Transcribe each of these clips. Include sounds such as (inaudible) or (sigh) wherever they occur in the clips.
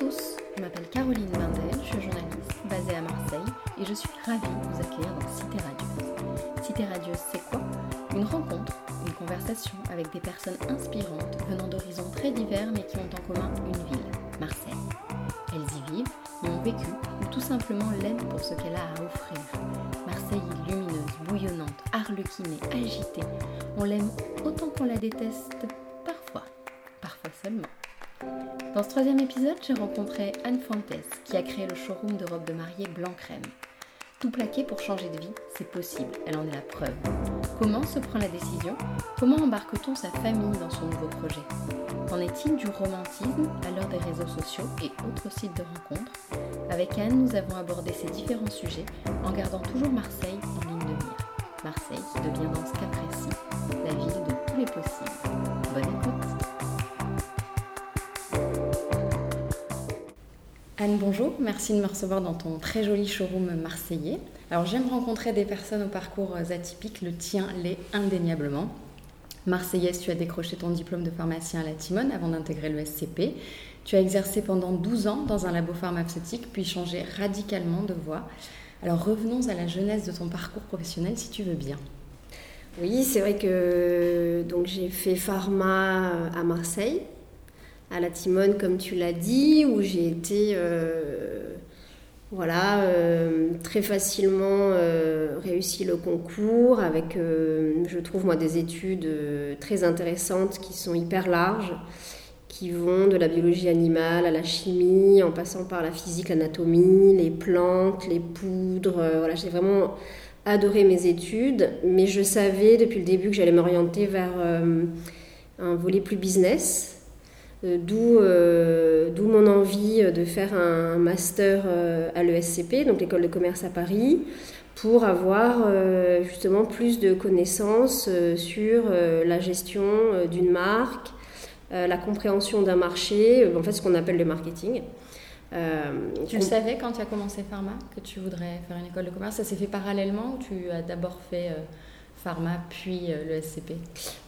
tous, je m'appelle Caroline Bindel, je suis journaliste basée à Marseille et je suis ravie de vous accueillir dans Cité Radieuse. Cité Radieuse, c'est quoi? Une rencontre, une conversation avec des personnes inspirantes venant d'horizons très divers mais qui ont en commun une ville, Marseille. Elles y vivent, y ont vécu ou tout simplement l'aiment pour ce qu'elle a à offrir. Marseille lumineuse, bouillonnante, arlequinée, agitée. On l'aime autant qu'on la déteste, Dans ce troisième épisode, j'ai rencontré Anne Fontes, qui a créé le showroom de robes de mariée blanc crème. Tout plaquer pour changer de vie, c'est possible, elle en est la preuve. Comment se prend la décision? Comment embarque-t-on sa famille dans son nouveau projet? Qu'en est-il du romantisme à l'heure des réseaux sociaux et autres sites de rencontres? Avec Anne, nous avons abordé ces différents sujets en gardant toujours Marseille en ligne de mire. Marseille devient dans ce cas précis la ville de tous les possibles. Bonne écoute Anne, bonjour, merci de me recevoir dans ton très joli showroom marseillais. Alors j'aime rencontrer des personnes au parcours atypique, le tien l'est indéniablement. Marseillaise, tu as décroché ton diplôme de pharmacien à la Timone avant d'intégrer le SCP. Tu as exercé pendant 12 ans dans un labo pharmaceutique, puis changé radicalement de voie. Alors revenons à la jeunesse de ton parcours professionnel si tu veux bien. Oui, c'est vrai que donc j'ai fait pharma à Marseille à la Timone, comme tu l'as dit, où j'ai été euh, voilà, euh, très facilement euh, réussi le concours avec, je trouve, moi, des études très intéressantes qui sont hyper larges, qui vont de la biologie animale à la chimie, en passant par la physique, l'anatomie, les plantes, les poudres. voilà, j'ai vraiment adoré mes études, mais je savais depuis le début que j'allais m'orienter vers un volet plus business euh, euh, d'où mon envie de faire un master euh, à l'ESCP, donc l'école de commerce à Paris, pour avoir justement plus de connaissances sur la gestion d'une marque, la compréhension d'un marché, en fait ce qu'on appelle le marketing. tu le savais quand tu as commencé Pharma que tu voudrais faire une école de commerce? Ça s'est fait parallèlement ou tu as d'abord fait pharma puis euh, le SCP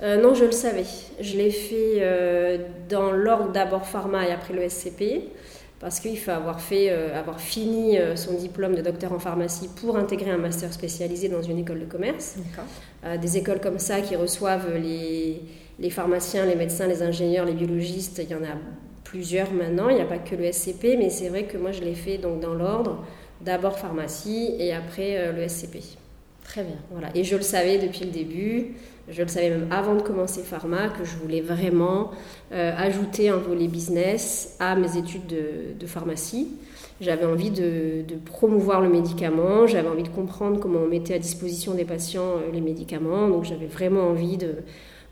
euh, Non, je le savais. Je l'ai fait euh, dans l'ordre d'abord pharma et après le SCP parce qu'il faut avoir, fait, avoir fini son diplôme de docteur en pharmacie pour intégrer un master spécialisé dans une école de commerce. des écoles comme ça qui reçoivent les, les, pharmaciens, les médecins, les ingénieurs, les biologistes, il y en a plusieurs maintenant, il n'y a pas que le SCP, mais c'est vrai que moi je l'ai fait donc dans l'ordre, d'abord pharmacie et après le SCP. Très bien. Voilà. Et je le savais depuis le début, je le savais même avant de commencer pharma, que je voulais vraiment euh, ajouter un volet business à mes études de, pharmacie. J'avais envie de, promouvoir le médicament, j'avais envie de comprendre comment on mettait à disposition des patients euh, les médicaments, donc j'avais vraiment envie de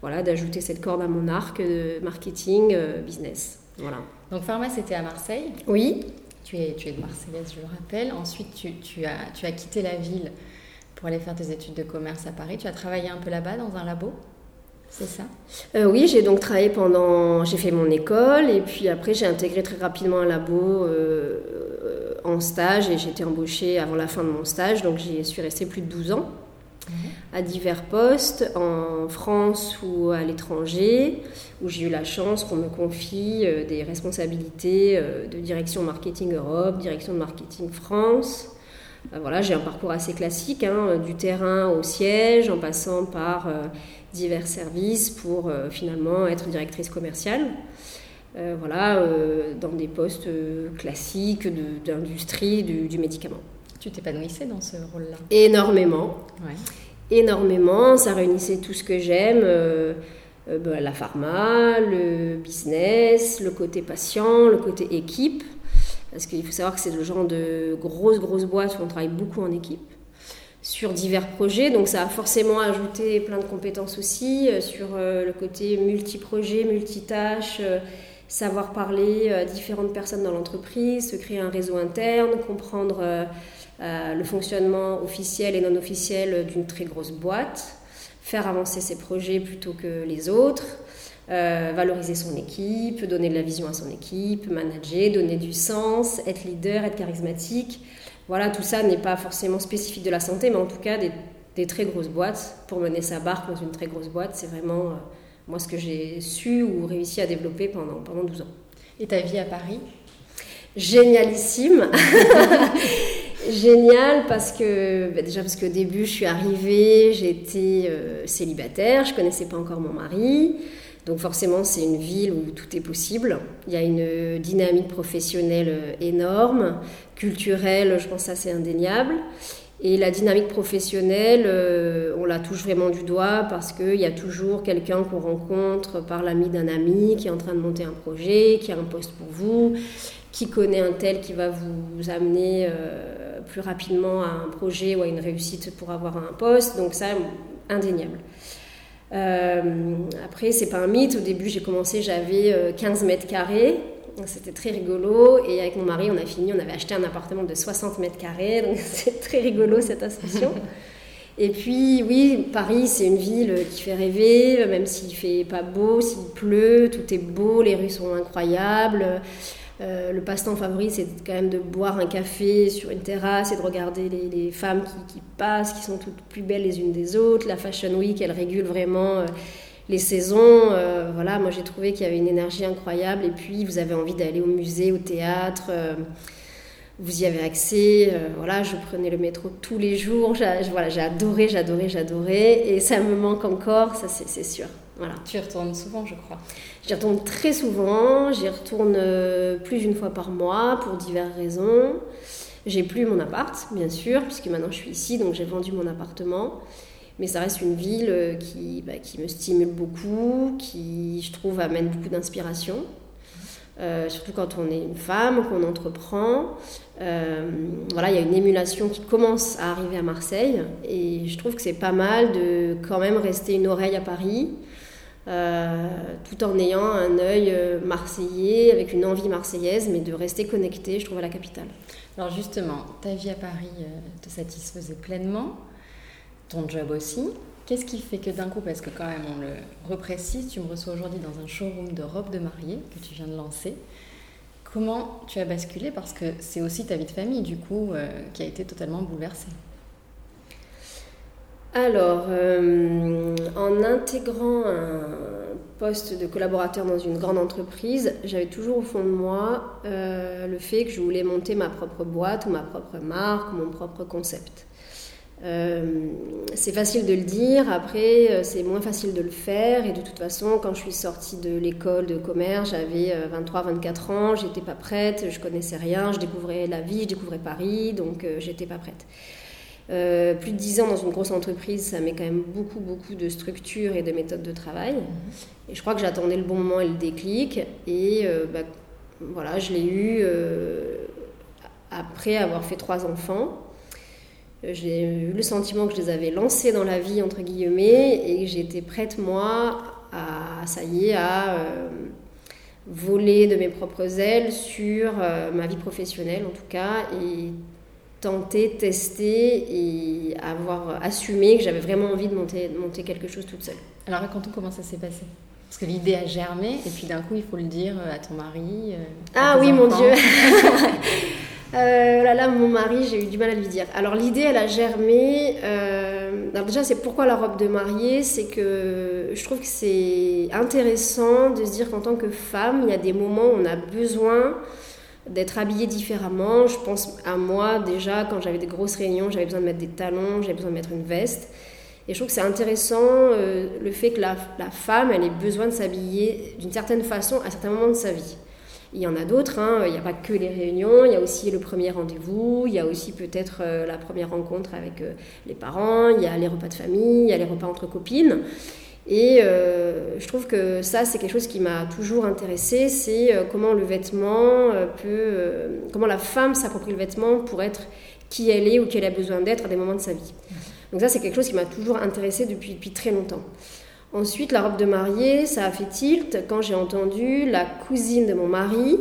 voilà d'ajouter cette corde à mon arc de marketing euh, business. Voilà. Donc pharma c'était à Marseille. Oui. Tu es, tu es de Marseillaise, je le rappelle. Ensuite, tu, tu, as, tu as quitté la ville pour aller faire tes études de commerce à Paris. Tu as travaillé un peu là-bas dans un labo c'est ça? Euh, Oui, j'ai donc travaillé pendant. J'ai fait mon école et puis après j'ai intégré très rapidement un labo euh, en stage et j'ai été embauchée avant la fin de mon stage, donc j'y suis restée plus de 12 ans mhm. à divers postes en France ou à l'étranger, où j'ai eu la chance qu'on me confie euh, des responsabilités de direction marketing Europe, direction de marketing France. Euh, voilà, j'ai un parcours assez classique, hein, du terrain au siège, en passant par euh, divers services pour euh, finalement être directrice commerciale. voilà, dans des postes classiques d'industrie du, médicament. Tu t'épanouissais dans ce rôle-là? Énormément. Énormément. Ça réunissait tout ce que j'aime. Bah, la pharma, le business, le côté patient, le côté équipe. Parce qu'il faut savoir que c'est le genre de grosse, grosse boîte où on travaille beaucoup en équipe sur divers projets. Donc ça a forcément ajouté plein de compétences aussi euh, sur euh, le côté multi-projet, multitâche, euh, savoir parler à différentes personnes dans l'entreprise, se créer un réseau interne, comprendre le fonctionnement officiel et non officiel d'une très grosse boîte, faire avancer ses projets plutôt que les autres. Euh, valoriser son équipe, donner de la vision à son équipe, manager, donner du sens, être leader, être charismatique. Voilà, tout ça n'est pas forcément spécifique de la santé, mais en tout cas des, très grosses boîtes. Pour mener sa barque dans une très grosse boîte, c'est vraiment euh, moi ce que j'ai su ou réussi à développer pendant, pendant 12 ans. Et ta vie à Paris? Génialissime. (laughs) Génial parce que bah, déjà parce qu'au début je suis arrivée, j'étais euh, célibataire, je connaissais pas encore mon mari. Donc forcément, c'est une ville où tout est possible. Il y a une dynamique professionnelle énorme, culturelle, je pense ça c'est indéniable. Et la dynamique professionnelle, euh, on la touche vraiment du doigt parce qu'il y a toujours quelqu'un qu'on rencontre par l'ami d'un ami qui est en train de monter un projet, qui a un poste pour vous, qui connaît un tel qui va vous amener euh, plus rapidement à un projet ou à une réussite pour avoir un poste. Donc ça, indéniable. Euh, après, c'est pas un mythe. Au début, j'ai commencé, j'avais 15 mètres carrés. C'était très rigolo. Et avec mon mari, on a fini, on avait acheté un appartement de 60 mètres carrés. Donc (laughs) c'est très rigolo cette ascension. Et puis, oui, Paris, c'est une ville qui fait rêver, même s'il fait pas beau, s'il pleut, tout est beau, les rues sont incroyables. Euh, le passe-temps favori, c'est quand même de boire un café sur une terrasse et de regarder les, femmes qui, passent, qui sont toutes plus belles les unes des autres. La Fashion Week, elle régule vraiment. Euh, les saisons, euh, voilà, moi j'ai trouvé qu'il y avait une énergie incroyable et puis vous avez envie d'aller au musée, au théâtre, vous y avez accès, voilà, je prenais le métro tous les jours, voilà, j'ai adoré, j'adorais, j'adorais et ça me manque encore, ça c'est sûr. Voilà. Tu y retournes souvent, je crois. J'y retourne très souvent, j'y retourne plus d'une fois par mois pour diverses raisons. J'ai plus mon appart, bien sûr, puisque maintenant je suis ici, donc j'ai vendu mon appartement. Mais ça reste une ville euh, qui, bah, qui me stimule beaucoup, qui, je trouve, amène beaucoup d'inspiration. Euh, surtout quand on est une femme, qu'on entreprend. Euh, voilà, il y a une émulation qui commence à arriver à Marseille et je trouve que c'est pas mal de quand même rester une oreille à Paris, tout en ayant un œil marseillais, avec une envie marseillaise, mais de rester connecté, je trouve, à la capitale. Alors justement, ta vie à Paris te satisfaisait pleinement ton job aussi. Qu'est-ce qui fait que d'un coup, parce que quand même on le reprécise, tu me reçois aujourd'hui dans un showroom de robes de mariée que tu viens de lancer. Comment tu as basculé? Parce que c'est aussi ta vie de famille, du coup, euh, qui a été totalement bouleversée. Alors, euh, en intégrant un poste de collaborateur dans une grande entreprise, j'avais toujours au fond de moi euh, le fait que je voulais monter ma propre boîte ou ma propre marque, mon propre concept. Euh, c'est facile de le dire, après c'est moins facile de le faire. Et de toute façon, quand je suis sortie de l'école de commerce, j'avais 23-24 euh, ans, j'étais pas prête, je connaissais rien, je découvrais la vie, je découvrais Paris, donc j'étais pas prête. Plus de 10 ans dans une grosse entreprise, ça met quand même beaucoup, beaucoup de structures et de méthodes de travail. Et je crois que j'attendais le bon moment et le déclic. Et bah, voilà, je l'ai eu après avoir fait trois enfants. J'ai eu le sentiment que je les avais lancés dans la vie, entre guillemets, et que j'étais prête, moi, à, ça y est, à euh, voler de mes propres ailes sur euh, ma vie professionnelle, en tout cas, tenter, tester et avoir assumé que j'avais vraiment envie de monter, de monter quelque chose toute seule. Alors raconte-nous comment ça s'est passé. Parce que l'idée a germé, et puis d'un coup, il faut le dire à ton mari. ah oui, mon Dieu (laughs) (laughs) Euh, là, là, mon mari, j'ai eu du mal à lui dire. Alors, l'idée, elle a germé. Euh, alors, déjà, c'est pourquoi la robe de mariée C'est que je trouve que c'est intéressant de se dire qu'en tant que femme, il y a des moments où on a besoin d'être habillée différemment. Je pense à moi, déjà, quand j'avais des grosses réunions, j'avais besoin de mettre des talons, j'avais besoin de mettre une veste. Et je trouve que c'est intéressant euh, le fait que la, femme, elle ait besoin de s'habiller d'une certaine façon à certains moments de sa vie. Il y en a d'autres, hein. il n'y a pas que les réunions, il y a aussi le premier rendez-vous, il y a aussi peut-être euh, la première rencontre avec euh, les parents, il y a les repas de famille, il y a les repas entre copines. Et euh, je trouve que ça, c'est quelque chose qui m'a toujours intéressée, c'est comment le vêtement peut, comment la femme s'approprie le vêtement pour être qui elle est ou qu'elle a besoin d'être à des moments de sa vie. Donc ça, c'est quelque chose qui m'a toujours intéressée depuis, depuis très longtemps. Ensuite, la robe de mariée, ça a fait tilt quand j'ai entendu la cousine de mon mari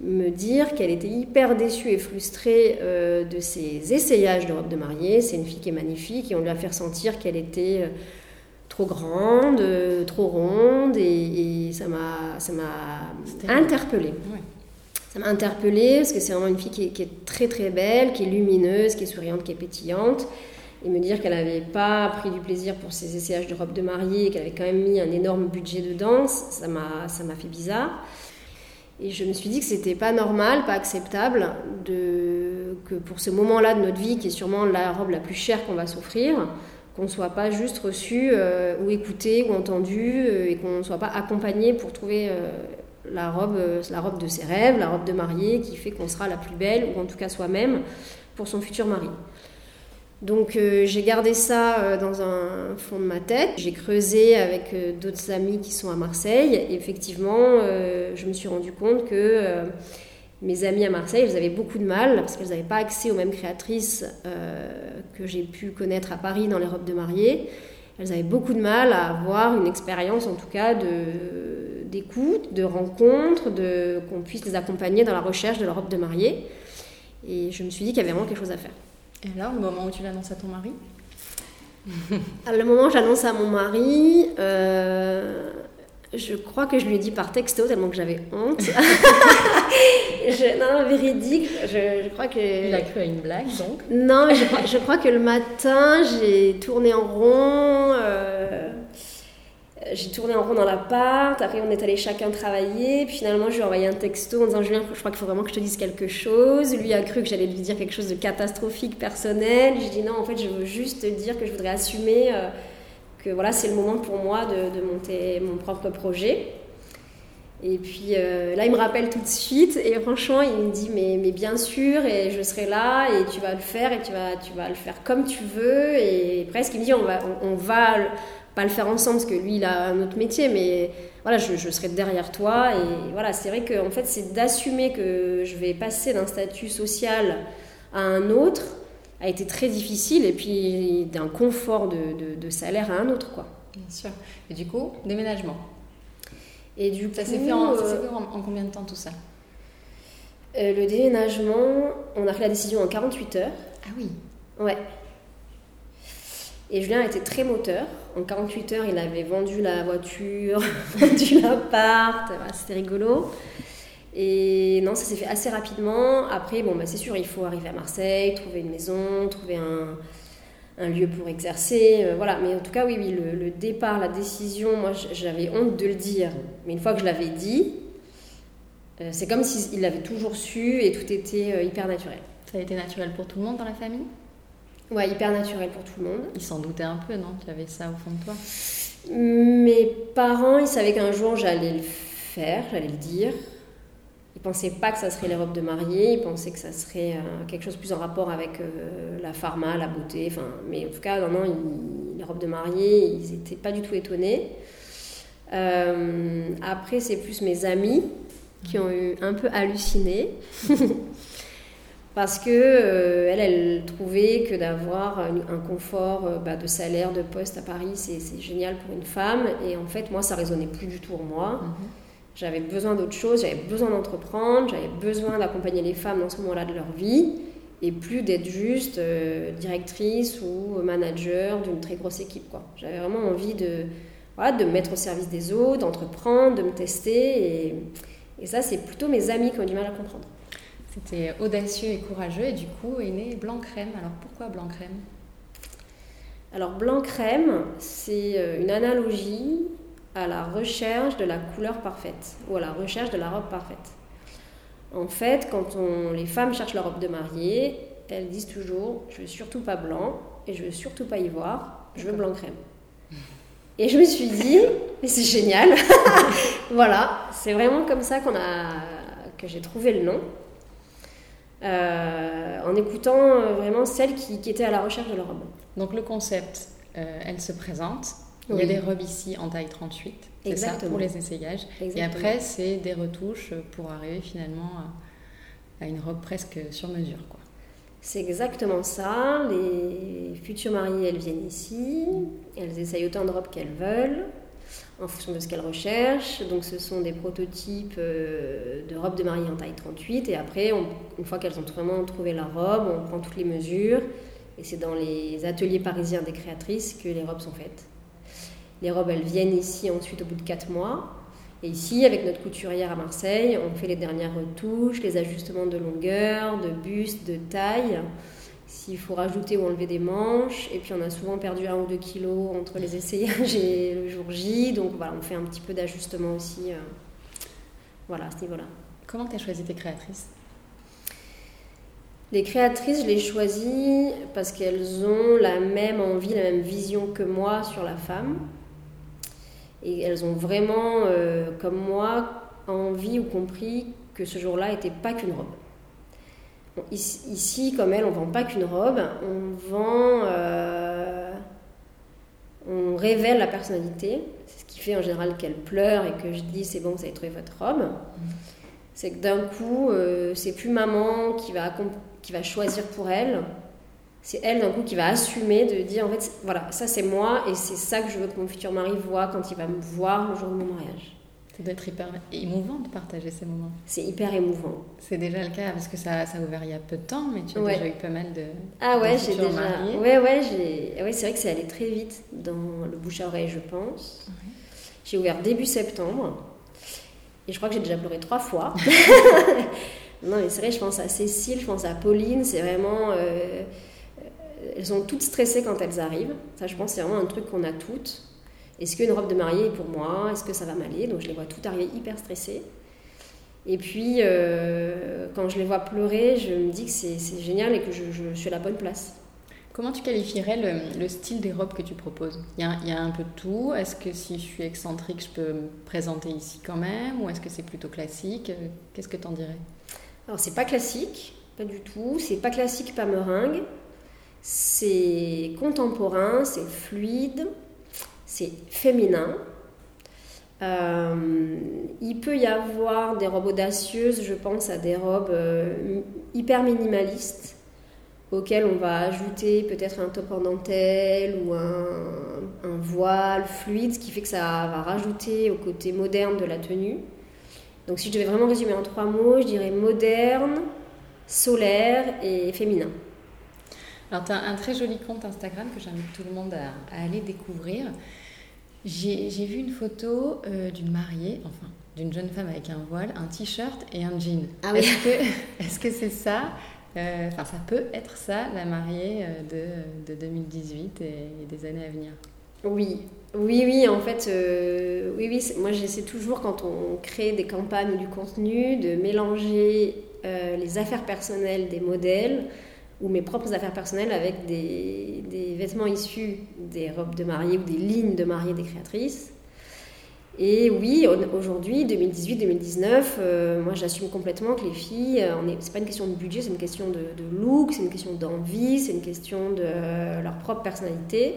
me dire qu'elle était hyper déçue et frustrée euh, de ses essayages de robe de mariée. C'est une fille qui est magnifique et on lui a fait ressentir qu'elle était euh, trop grande, euh, trop ronde et, ça m'a ça m'a interpellée. Ça m'a interpellée parce que c'est vraiment une fille qui est très très belle, qui est lumineuse, qui est souriante, qui est pétillante et me dire qu'elle n'avait pas pris du plaisir pour ses essayages de robe de mariée et qu'elle avait quand même mis un énorme budget de danse, ça m'a, ça m'a fait bizarre. Et je me suis dit que c'était pas normal, pas acceptable, de, que pour ce moment-là de notre vie, qui est sûrement la robe la plus chère qu'on va s'offrir, qu'on ne soit pas juste reçu euh, ou écouté ou entendu euh, et qu'on ne soit pas accompagné pour trouver euh, la, robe, la robe de ses rêves, la robe de mariée qui fait qu'on sera la plus belle ou en tout cas soi-même pour son futur mari. Donc j'ai gardé ça dans un fond de ma tête. J'ai creusé avec d'autres amis qui sont à Marseille. Et effectivement, je me suis rendu compte que mes amies à Marseille, elles avaient beaucoup de mal parce qu'elles n'avaient pas accès aux mêmes créatrices euh, que j'ai pu connaître à Paris dans les robes de mariée. Elles avaient beaucoup de mal à avoir une expérience, en tout cas, d'écoute, de, rencontre, de, qu'on puisse les accompagner dans la recherche de leur robe de mariée. Et je me suis dit qu'il y avait vraiment quelque chose à faire. Et alors, le moment où tu l'annonces à ton mari? (laughs) Le moment où j'annonce à mon mari, euh, je crois que je lui ai dit par texto tellement que j'avais honte. (laughs) je, non, véridique. Je, je, crois que. Il a cru à une blague donc Non, je, crois, je crois que le matin, j'ai tourné en rond. Euh, j'ai tourné en rond dans l'appart. Après, on est allé chacun travailler. Puis finalement, je lui ai envoyé un texto en disant Julien, je crois qu'il faut vraiment que je te dise quelque chose. Lui a cru que j'allais lui dire quelque chose de catastrophique, personnel. J'ai dit non, en fait, je veux juste te dire que je voudrais assumer. Euh, voilà, c'est le moment pour moi de, monter mon propre projet. Et puis euh, là, il me rappelle tout de suite et franchement, il me dit mais, mais bien sûr, et je serai là et tu vas le faire et tu vas, tu vas le faire comme tu veux. Et presque, il me dit on va, on, va pas le faire ensemble parce que lui, il a un autre métier, mais voilà, je, serai derrière toi. Et voilà, c'est vrai qu'en fait, c'est d'assumer que je vais passer d'un statut social à un autre a été très difficile et puis d'un confort de, de, salaire à un autre quoi. Bien sûr. Et du coup, déménagement. Et du ça s'est fait, en, euh, en, combien de temps tout ça euh, Le déménagement, on a pris la décision en 48 heures. Ah oui. Ouais. Et Julien était très moteur. En 48 heures, il avait vendu la voiture, (laughs) vendu l'appart. C'était rigolo. Et non, ça s'est fait assez rapidement. Après, bon, bah, c'est sûr, il faut arriver à Marseille, trouver une maison, trouver un, un lieu pour exercer. Euh, voilà, mais en tout cas, oui, oui, le, départ, la décision, moi, j'avais honte de le dire. Mais une fois que je l'avais dit, euh, c'est comme s'il l'avait toujours su et tout était euh, hyper naturel. Ça a été naturel pour tout le monde dans la famille? Ouais, hyper naturel pour tout le monde. Ils s'en doutaient un peu, non? Tu avais ça au fond de toi? Mes parents, ils savaient qu'un jour j'allais le faire, j'allais le dire. Ils pensaient pas que ça serait les robes de mariée, ils pensaient que ça serait euh, quelque chose plus en rapport avec euh, la pharma, la beauté. Enfin, mais en tout cas, non, non, les robes de mariée, ils n'étaient pas du tout étonnés. Euh, après, c'est plus mes amis qui ont eu un peu halluciné. (laughs) Parce que elle, elle trouvait que d'avoir un, confort bah, de salaire, de poste à Paris, c'est génial pour une femme. Et en fait, moi, ça résonnait plus du tout en moi. Mhm. J'avais besoin d'autre chose, j'avais besoin d'entreprendre, j'avais besoin d'accompagner les femmes dans ce moment-là de leur vie et plus d'être juste euh, directrice ou manager d'une très grosse équipe. Quoi. J'avais vraiment envie de, voilà, de me mettre au service des autres, d'entreprendre, de me tester. Et, et ça, c'est plutôt mes amis qui ont du mal à comprendre. C'était audacieux et courageux et du coup est né Blanc Crème. Alors pourquoi Blanc Crème Alors Blanc Crème, c'est euh, une analogie à la recherche de la couleur parfaite ou à la recherche de la robe parfaite. En fait, quand les femmes cherchent leur robe de mariée, elles disent toujours je veux surtout pas blanc et je veux surtout pas ivoire, je veux blanc crème. Et je me suis dit c'est génial. (laughs) voilà, c'est vraiment comme ça a que j'ai trouvé le nom. Euh, en écoutant euh, vraiment celles qui, qui, étaient à la recherche de leur robe. Donc le concept, euh, elle se présente, il y a des robes ici en taille 38, c'est ça, pour les essayages. Et après, c'est des retouches pour arriver finalement à, une robe presque sur mesure. Quoi. C'est exactement ça. Les futures mariées, elles viennent ici, elles essayent autant de robes qu'elles veulent, en fonction de ce qu'elles recherchent. Donc ce sont des prototypes euh, de robes de mariée en taille 38. Et après, une fois qu'elles ont vraiment trouvé la robe, on prend toutes les mesures. Et c'est dans les ateliers parisiens des créatrices que les robes sont faites. Les robes, elles viennent ici ensuite au bout de 4 mois. Et ici, avec notre couturière à Marseille, on fait les dernières retouches, les ajustements de longueur, de buste, de taille. S'il faut rajouter ou enlever des manches. Et puis on a souvent perdu un ou deux kilos entre les essayages et le jour J. Donc voilà, on fait un petit peu d'ajustement aussi. Euh, voilà, à ce niveau-là. Comment tu as choisi tes créatrices? Les créatrices, je les choisis parce qu'elles ont la même envie, la même vision que moi sur la femme. Et elles ont vraiment, euh, comme moi, envie ou compris que ce jour-là n'était pas qu'une robe. Ici, comme elle, on vend pas qu'une robe, on vend, euh, on révèle la personnalité. C'est ce qui fait en général qu'elle pleure et que je dis c'est bon, vous avez trouvé votre robe. C'est que d'un coup, euh, c'est plus maman qui va, qui va choisir pour elle, c'est elle d'un coup qui va assumer de dire en fait voilà ça c'est moi et c'est ça que je veux que mon futur mari voit quand il va me voir le jour de mon mariage. Ça doit être hyper émouvant de partager ces moments. C'est hyper émouvant. C'est déjà le cas parce que ça, ça a ouvert il y a peu de temps, mais tu as déjà eu pas mal de. Ah ouais, j'ai déjà. Ouais, ouais, j'ai... ouais c'est vrai que c'est allé très vite dans le bouche à oreille, je pense. J'ai ouvert début septembre et je crois que j'ai déjà pleuré trois fois. (laughs) non, mais c'est vrai, je pense à Cécile, je pense à Pauline, c'est vraiment. Euh, elles sont toutes stressées quand elles arrivent. Ça, je pense, c'est vraiment un truc qu'on a toutes. Est-ce qu'une robe de mariée est pour moi? Est-ce que ça va m'aller? Donc je les vois toutes arriver hyper stressées. Et puis, euh, quand je les vois pleurer, je me dis que c'est génial et que je, suis à la bonne place. Comment tu qualifierais le, style des robes que tu proposes? Il y, a, il y, a, un peu de tout. Est-ce que si je suis excentrique, je peux me présenter ici quand même? Ou est-ce que c'est plutôt classique? Qu'est-ce que tu en dirais? Alors, c'est pas classique, pas du tout. C'est pas classique, pas meringue. C'est contemporain, c'est fluide c'est féminin. Euh, il peut y avoir des robes audacieuses, je pense à des robes euh, hyper minimalistes auxquelles on va ajouter peut-être un top en dentelle ou un, un, voile fluide, ce qui fait que ça va rajouter au côté moderne de la tenue. Donc si je devais vraiment résumer en trois mots, je dirais moderne, solaire et féminin. Alors, tu as un très joli compte Instagram que j'invite tout le monde à, aller découvrir. J'ai vu une photo euh, d'une mariée, enfin, d'une jeune femme avec un voile, un t-shirt et un jean. Ah oui. Est-ce que (laughs) c'est -ce ça euh, Enfin, ça peut être ça, la mariée euh, de, de 2018 et, des années à venir? Oui, oui, oui, en fait, oui, oui, moi j'essaie toujours quand on crée des campagnes ou du contenu de mélanger les affaires personnelles des modèles ou mes propres affaires personnelles avec des, des, vêtements issus des robes de mariée ou des lignes de mariée des créatrices. Et oui, aujourd'hui, 2018-2019, euh, moi j'assume complètement que les filles, euh, c'est pas une question de budget, c'est une question de, look, c'est une question d'envie, c'est une question de euh, leur propre personnalité.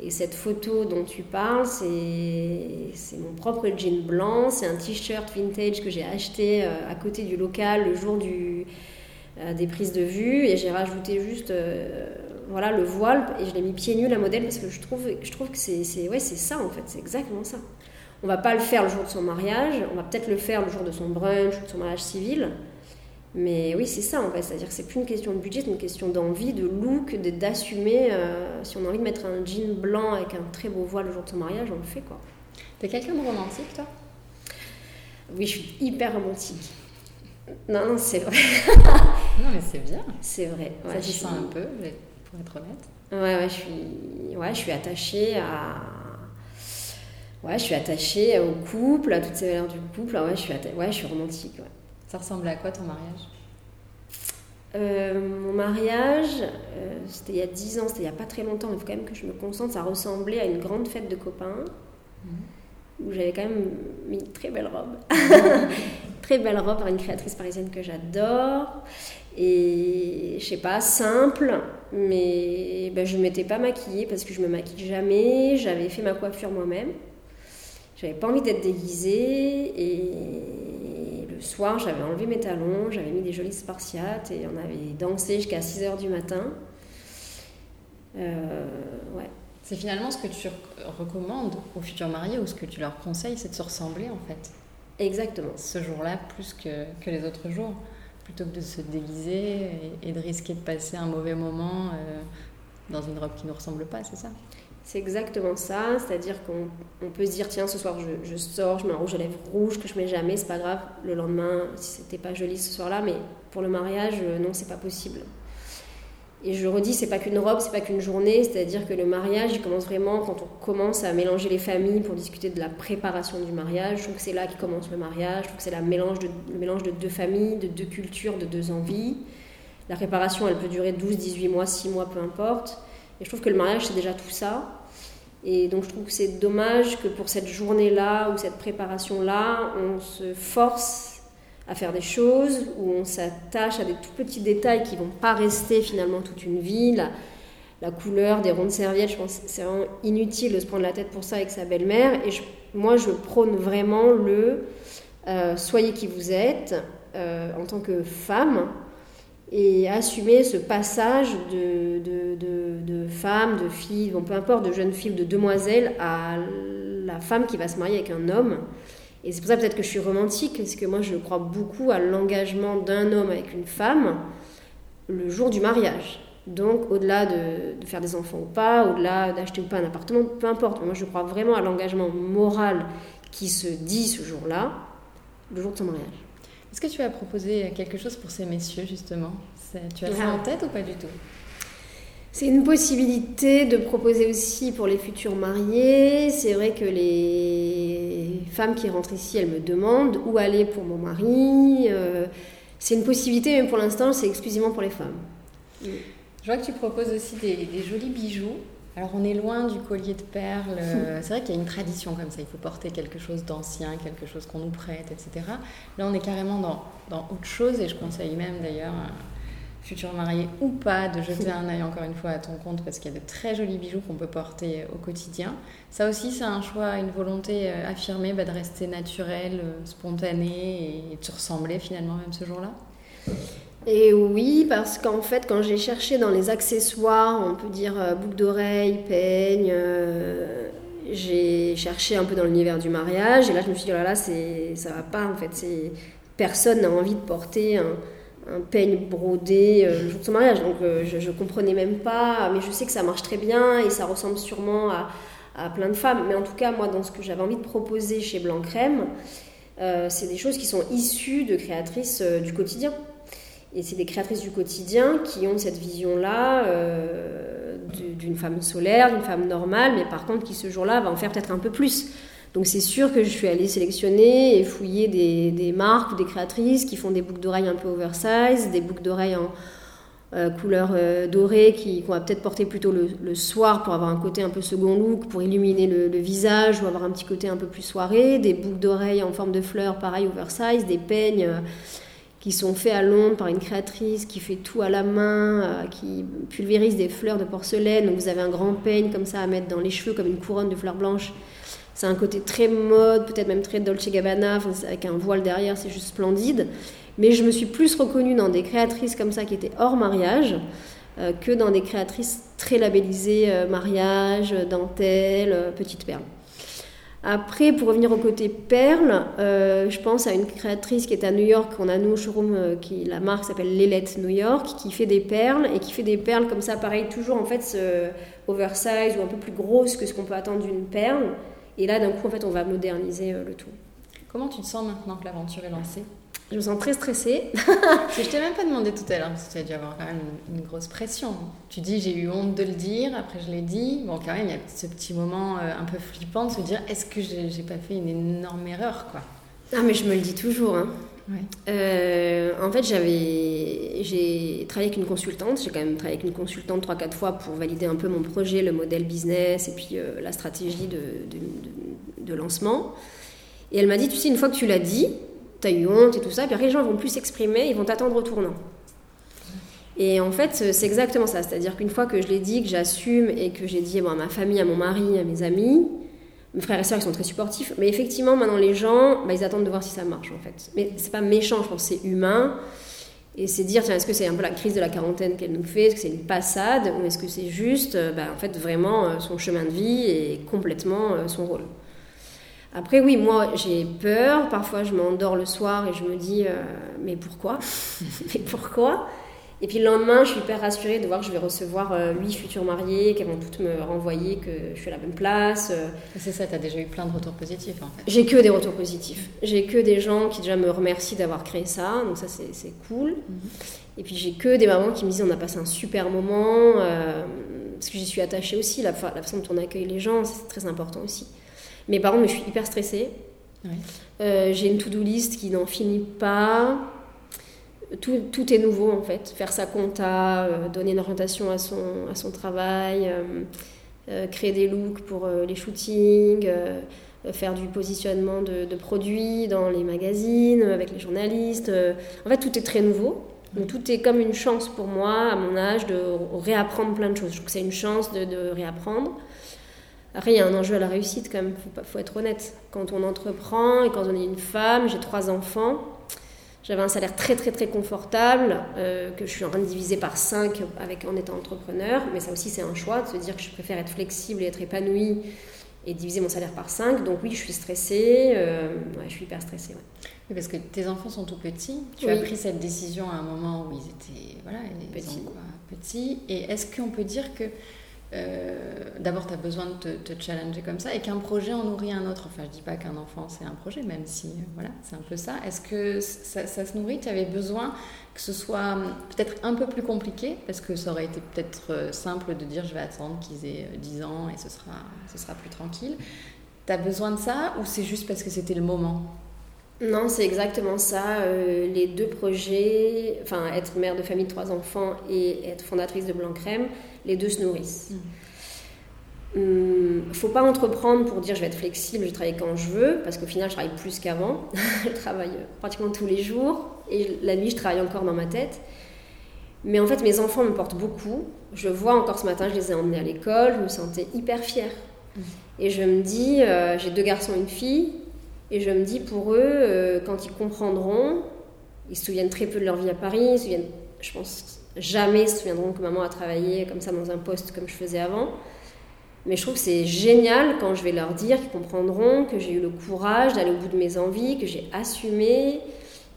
Et cette photo dont tu parles, c'est mon propre jean blanc, c'est un t-shirt vintage que j'ai acheté à côté du local le jour du, des prises de vue et j'ai rajouté juste euh, voilà le voile et je l'ai mis pieds nus la modèle parce que je trouve je trouve que c'est ouais c'est ça en fait c'est exactement ça. On va pas le faire le jour de son mariage on va peut-être le faire le jour de son brunch ou de son mariage civil mais oui c'est ça en fait c'est à dire que c'est plus une question de budget c'est une question d'envie de look d'assumer euh, si on a envie de mettre un jean blanc avec un très beau voile le jour de son mariage on le fait quoi. T'es quelqu'un de romantique toi? Oui je suis hyper romantique. Non, non, c'est vrai. (laughs) non, mais c'est bien. C'est vrai. Ouais, Ça sens un peu, pour être honnête. Ouais, ouais, je suis, ouais, je suis attachée à. Ouais, je suis attachée au couple, à toutes ces valeurs du couple. Ouais, je suis, ouais, je suis romantique. Ouais. Ça ressemble à quoi ton mariage? Euh, Mon mariage, euh, c'était il y a 10 ans, c'était il n'y a pas très longtemps, il faut quand même que je me concentre. Ça ressemblait à une grande fête de copains. Mhm où j'avais quand même mis une très belle robe. (laughs) très belle robe par une créatrice parisienne que j'adore. Et je sais pas, simple, mais ben, je ne m'étais pas maquillée parce que je me maquille jamais. J'avais fait ma coiffure moi-même. J'avais pas envie d'être déguisée. Et le soir, j'avais enlevé mes talons, j'avais mis des jolies spartiates et on avait dansé jusqu'à 6 h du matin. Euh, ouais. C'est finalement ce que tu recommandes aux futurs mariés ou ce que tu leur conseilles, c'est de se ressembler en fait. Exactement. Ce jour-là, plus que, que, les autres jours, plutôt que de se déguiser et, de risquer de passer un mauvais moment euh, dans une robe qui ne ressemble pas, c'est ça? C'est exactement ça, c'est-à-dire qu'on peut se dire tiens ce soir je, sors, je mets un rouge à lèvres rouge que je mets jamais, c'est pas grave. Le lendemain, si c'était pas joli ce soir-là, mais pour le mariage, euh, non c'est pas possible. Et je redis, c'est pas qu'une robe, c'est pas qu'une journée, c'est-à-dire que le mariage, il commence vraiment quand on commence à mélanger les familles pour discuter de la préparation du mariage. Je trouve que c'est là qui commence le mariage, je trouve que c'est mélange de, le mélange de deux familles, de deux cultures, de deux envies. La préparation, elle peut durer 12, 18 mois, 6 mois, peu importe. Et je trouve que le mariage, c'est déjà tout ça. Et donc je trouve que c'est dommage que pour cette journée-là ou cette préparation-là, on se force à faire des choses, où on s'attache à des tout petits détails qui vont pas rester finalement toute une vie. La, couleur des rondes serviettes, je pense que c'est vraiment inutile de se prendre la tête pour ça avec sa belle-mère. Et moi, je prône vraiment le euh, soyez qui vous êtes euh, en tant que femme et assumer ce passage de, de, de, de femme, de fille, bon, peu importe, de jeune fille, de demoiselle à la femme qui va se marier avec un homme. Et c'est pour ça peut-être que je suis romantique, parce que moi je crois beaucoup à l'engagement d'un homme avec une femme le jour du mariage. Donc au-delà de, faire des enfants ou pas, au-delà d'acheter ou pas un appartement, peu importe. Moi je crois vraiment à l'engagement moral qui se dit ce jour-là, le jour de son mariage. Est-ce que tu as proposé quelque chose pour ces messieurs justement? Tu as ça en tête ou pas du tout? C'est une possibilité de proposer aussi pour les futurs mariés. C'est vrai que les femmes qui rentrent ici, elles me demandent où aller pour mon mari. Euh, c'est une possibilité, mais pour l'instant, c'est exclusivement pour les femmes. Je vois que tu proposes aussi des, jolis bijoux. Alors on est loin du collier de perles. (laughs) C'est vrai qu'il y a une tradition comme ça. Il faut porter quelque chose d'ancien, quelque chose qu'on nous prête, etc. Là, on est carrément dans, dans autre chose et je conseille même d'ailleurs futur marié ou pas, de jeter un œil encore une fois à ton compte parce qu'il y a de très jolis bijoux qu'on peut porter au quotidien. Ça aussi, c'est un choix, une volonté euh, affirmée bah, de rester naturel, euh, spontané et de se ressembler finalement même ce jour-là et oui, parce qu'en fait, quand j'ai cherché dans les accessoires, on peut dire euh, boucle d'oreille, peigne, j'ai cherché un peu dans l'univers du mariage. Et là, je me suis dit, oh là là, ça va pas en fait. Personne n'a envie de porter un, un peigne brodé euh, le jour de son mariage. Donc euh, je, ne comprenais même pas, mais je sais que ça marche très bien et ça ressemble sûrement à, à plein de femmes. Mais en tout cas, moi, dans ce que j'avais envie de proposer chez Blanc Crème, euh, c'est des choses qui sont issues de créatrices du quotidien. Et c'est des créatrices du quotidien qui ont cette vision-là d'une femme solaire, d'une femme normale, mais par contre qui ce jour-là va en faire peut-être un peu plus. Donc c'est sûr que je suis allée sélectionner et fouiller des, marques ou des créatrices qui font des boucles d'oreilles un peu oversize, des boucles d'oreilles en euh, couleur euh, dorée qu'on va peut-être porter plutôt le, soir pour avoir un côté un peu second look, pour illuminer le, visage ou avoir un petit côté un peu plus soirée, des boucles d'oreilles en forme de fleurs pareil oversize, des peignes. Euh, qui sont faits à Londres par une créatrice qui fait tout à la main, qui pulvérise des fleurs de porcelaine. Donc vous avez un grand peigne comme ça à mettre dans les cheveux comme une couronne de fleurs blanches c'est un côté très mode, peut-être même très Dolce Gabbana, avec un voile derrière, c'est juste splendide. Mais je me suis plus reconnue dans des créatrices comme ça qui étaient hors mariage euh, que dans des créatrices très labellisées euh, mariage, dentelle, euh, petite perle. Après, pour revenir au côté perle, je pense à une créatrice qui est à New York, on a nous au showroom, qui, la marque s'appelle Lelette New York, qui fait des perles et qui fait des perles comme ça, pareil, toujours en fait oversize ou un peu plus grosse que ce qu'on peut attendre d'une perle, et là, d'un coup, en fait, on va moderniser euh, le tout. Comment tu te sens maintenant que l'aventure est lancée? Je me sens très stressée. (laughs) je t'ai même pas demandé tout à l'heure, parce que tu as dû avoir quand même une, grosse pression. Tu dis, j'ai eu honte de le dire, après je l'ai dit. Bon, quand même, il y a ce petit moment euh, un peu flippant de se dire, est-ce que j'ai pas fait une énorme erreur, quoi? Ah, mais je me le dis toujours. Hein. Euh, en fait, j'avais, j'ai travaillé avec une consultante. J'ai quand même travaillé avec une consultante 3-4 fois pour valider un peu mon projet, le modèle business et puis euh, la stratégie de, de, lancement. Et elle m'a dit, tu sais, une fois que tu l'as dit, tu as eu honte et tout ça, puis après les gens vont plus s'exprimer, ils vont t'attendre au tournant. Et en fait, c'est exactement ça. C'est-à-dire qu'une fois que je l'ai dit, que j'assume et que j'ai dit bon, à ma famille, à mon mari, à mes amis, mes frères et sœurs, ils sont très supportifs. Mais effectivement, maintenant, les gens, bah, ils attendent de voir si ça marche, en fait. Mais c'est pas méchant, je pense, c'est humain. Et c'est dire, tiens, est-ce que c'est un peu la crise de la quarantaine qu'elle nous fait? Est-ce que c'est une passade? Ou est-ce que c'est juste, euh, bah, en fait, vraiment euh, son chemin de vie et complètement euh, son rôle? Après, oui, moi, j'ai peur. Parfois, je m'endors le soir et je me dis, mais pourquoi? (laughs) Mais pourquoi? Et puis le lendemain, je suis hyper rassurée de voir que je vais recevoir euh, huit futurs mariés, qu'elles vont toutes me renvoyer que je suis à la bonne place. euh. C'est ça, tu as déjà eu plein de retours positifs en fait. J'ai que des retours positifs. J'ai que des gens qui déjà me remercient d'avoir créé ça, donc ça c'est cool. Et puis j'ai que des mamans qui me disent on a passé un super moment, euh, parce que j'y suis attachée aussi, la, fa- la façon dont on accueille les gens, c'est très important aussi. Mais par contre, je suis hyper stressée. Ouais. Euh, j'ai une to-do list qui n'en finit pas. Tout, tout est nouveau en fait. Faire sa compta, euh, donner une orientation à son, à son travail, euh, euh, créer des looks pour les shootings, faire du positionnement de, produits dans les magazines, avec les journalistes. En fait, tout est très nouveau. Tout est comme une chance pour moi, à mon âge, de réapprendre plein de choses. Je trouve que c'est une chance de, réapprendre. Après, il y a un enjeu à la réussite quand même, il faut être honnête. Quand on entreprend et quand on est une femme, j'ai trois enfants, j'avais un salaire très très très confortable, euh, que je suis en train de diviser par 5 avec, en étant entrepreneur, mais ça aussi c'est un choix, de se dire que je préfère être flexible et être épanouie et diviser mon salaire par 5. Donc oui, je suis stressée, euh, ouais, je suis hyper stressée. ouais. Oui, parce que tes enfants sont tout petits. Tu Oui. as pris cette décision à un moment où ils étaient voilà, Petits. petits. Et est-ce qu'on peut dire que euh, d'abord tu as besoin de te, challenger comme ça et qu'un projet en nourrit un autre Enfin, je dis pas qu'un enfant c'est un projet, même si euh, voilà, c'est un peu ça. Est-ce que ça, ça se nourrit? Tu avais besoin que ce soit hum, peut-être un peu plus compliqué parce que ça aurait été peut-être euh, simple de dire je vais attendre qu'ils aient euh, 10 ans et ce sera, ce sera plus tranquille. Tu as besoin de ça ou c'est juste parce que c'était le moment? Non, c'est exactement ça. Euh, les deux projets, enfin être mère de famille de trois enfants et être fondatrice de Blanc Crème, les deux se nourrissent. Hum, faut pas entreprendre pour dire je vais être flexible, je vais travailler quand je veux, parce qu'au final je travaille plus qu'avant. (laughs) je travaille pratiquement tous les jours et la nuit je travaille encore dans ma tête. Mais en fait mes enfants me portent beaucoup. Je vois encore ce matin, je les ai emmenés à l'école, je me sentais hyper fière. Et je me dis, euh, j'ai deux garçons et une fille, et je me dis pour eux, euh, quand ils comprendront, ils se souviennent très peu de leur vie à Paris, ils se souviennent, je pense, jamais se souviendront que maman a travaillé comme ça dans un poste comme je faisais avant. Mais je trouve que c'est génial quand je vais leur dire qu'ils comprendront que j'ai eu le courage d'aller au bout de mes envies, que j'ai assumé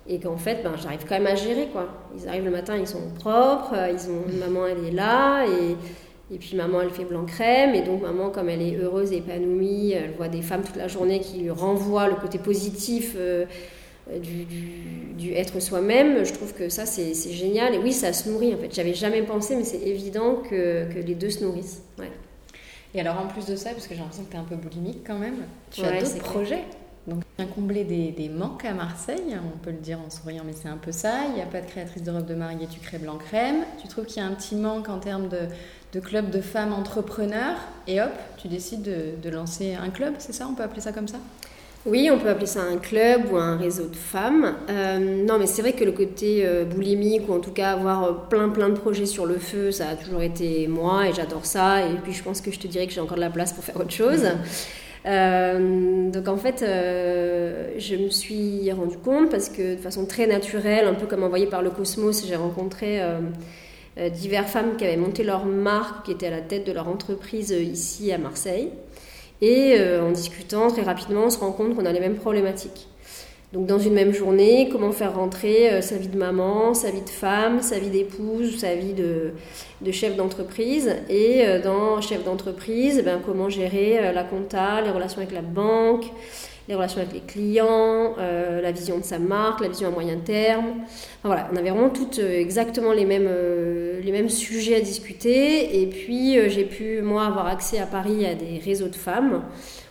et qu'en fait, ben, j'arrive quand même à gérer. Quoi. Ils arrivent le matin, ils sont propres, euh, ils ont, maman elle est là et, et puis maman elle fait blanc crème et donc maman comme elle est heureuse et épanouie, elle voit des femmes toute la journée qui lui renvoient le côté positif. euh, du, du- du être soi-même, je trouve que ça c'est génial et oui ça se nourrit en fait. J'avais jamais pensé mais c'est évident que, que les deux se nourrissent. Ouais. Et alors en plus de ça, parce que j'ai l'impression que tu es un peu boulimique quand même, tu Ouais, as d'autres clair. Donc bien combler des, des manques à Marseille, on peut le dire en souriant, mais c'est un peu ça. Il n'y a pas de créatrice de robe de mariée, tu crées Blanc Crème. Tu trouves qu'il y a un petit manque en termes de, club de femmes entrepreneurs, et hop, tu décides de, de lancer un club, c'est ça On peut appeler ça comme ça? Oui, on peut appeler ça un club ou un réseau de femmes. Euh, non, mais c'est vrai que le côté euh, boulimique, ou en tout cas avoir euh, plein plein de projets sur le feu, ça a toujours été moi et j'adore ça. Et puis je pense que je te dirais que j'ai encore de la place pour faire autre chose. Euh, donc en fait, euh, je me suis rendu compte parce que de façon très naturelle, un peu comme envoyé par le cosmos, j'ai rencontré euh, diverses femmes qui avaient monté leur marque, qui étaient à la tête de leur entreprise ici à Marseille. Et en discutant très rapidement, on se rend compte qu'on a les mêmes problématiques. Donc dans une même journée, comment faire rentrer euh, sa vie de maman, sa vie de femme, sa vie d'épouse, sa vie de, chef d'entreprise. Et euh, dans chef d'entreprise, ben, comment gérer euh, la compta, les relations avec la banque, les relations avec les clients, euh, la vision de sa marque, la vision à moyen terme. Enfin, voilà, on avait vraiment toutes euh, exactement les mêmes, euh, les mêmes sujets à discuter. Et puis j'ai pu, moi, avoir accès à Paris à des réseaux de femmes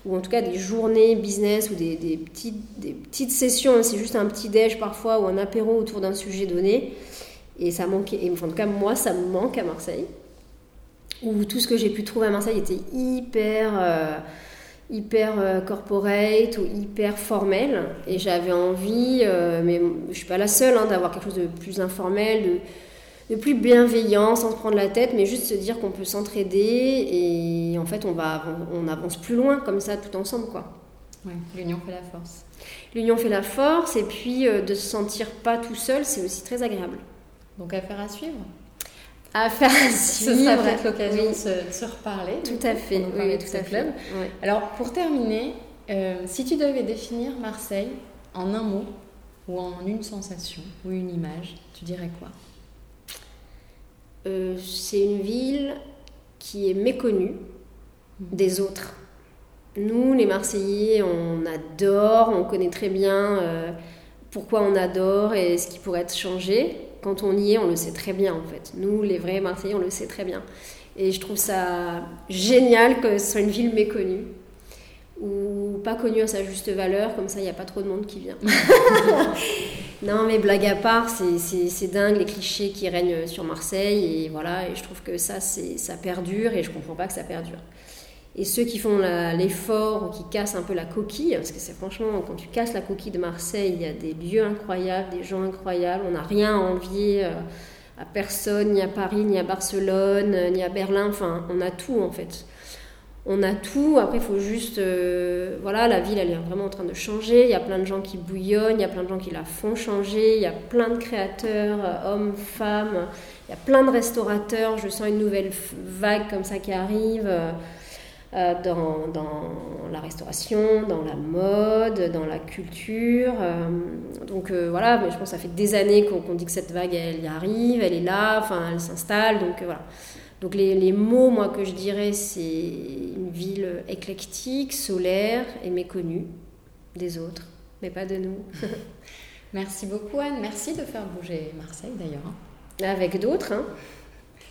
ou en tout cas des journées business ou des, des petites, des petites sessions, c'est juste un petit déj parfois ou un apéro autour d'un sujet donné. Et ça manquait, enfin, en tout cas moi ça me manque à Marseille, où tout ce que j'ai pu trouver à Marseille était hyper, hyper euh, corporate ou hyper formel. Et j'avais envie, euh, mais je suis pas la seule, hein, d'avoir quelque chose de plus informel, de, de plus bienveillant, sans se prendre la tête, mais juste se dire qu'on peut s'entraider et en fait on, va, on avance plus loin comme ça tout ensemble. quoi. L'union fait la force. L'union fait la force et puis euh, de se sentir pas tout seul, c'est aussi très agréable. Donc affaire à suivre? À faire à Ce sera suivre. peut-être l'occasion Oui. de, se, de se reparler. Tout coup, à fait, oui, oui, tout à club. fait. Alors pour terminer, euh, si tu devais définir Marseille en un mot ou en une sensation ou une image, tu dirais quoi? Euh, c'est une ville qui est méconnue des autres. Nous, les Marseillais, on adore, on connaît très bien euh, pourquoi on adore et ce qui pourrait être changé. Quand on y est, on le sait très bien en fait. Nous, les vrais Marseillais, on le sait très bien. Et je trouve ça génial que ce soit une ville méconnue ou pas connue à sa juste valeur, comme ça il n'y a pas trop de monde qui vient. (laughs) non mais blague à part, c'est dingue les clichés qui règnent sur Marseille et voilà, et je trouve que ça, ça perdure et je comprends pas que ça perdure. Et ceux qui font l'effort ou qui cassent un peu la coquille, parce que c'est franchement, quand tu casses la coquille de Marseille, il y a des lieux incroyables, des gens incroyables, on n'a rien à envier euh, à personne, ni à Paris, ni à Barcelone, ni à Berlin, enfin, on a tout en fait. On a tout, après il faut juste... Euh, voilà, la ville elle est vraiment en train de changer, il y a plein de gens qui bouillonnent, il y a plein de gens qui la font changer, il y a plein de créateurs, euh, hommes, femmes, il y a plein de restaurateurs, je sens une nouvelle vague comme ça qui arrive. Euh, dans, dans, la restauration, dans la mode, dans la culture. Euh, donc euh, voilà, mais je pense que ça fait des années qu'on dit que cette vague, elle y arrive, elle est là, enfin, elle s'installe. Donc voilà. Donc les, les, mots, moi, que je dirais, c'est une ville éclectique, solaire et méconnue des autres, mais pas de nous. (laughs) Merci beaucoup, Anne. Merci de faire bouger Marseille, d'ailleurs. Hein. Avec d'autres. Hein.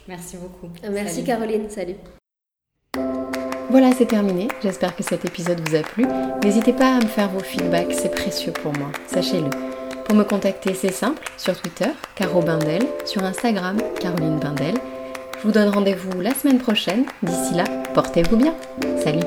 Merci beaucoup. Merci, Caroline. Salut. Voilà, c'est terminé. J'espère que cet épisode vous a plu. N'hésitez pas à me faire vos feedbacks, c'est précieux pour moi, sachez-le. Pour me contacter, c'est simple, sur Twitter, Caro Bindel, sur Instagram, Caroline Bindel. Je vous donne rendez-vous la semaine prochaine. D'ici là, portez-vous bien. Salut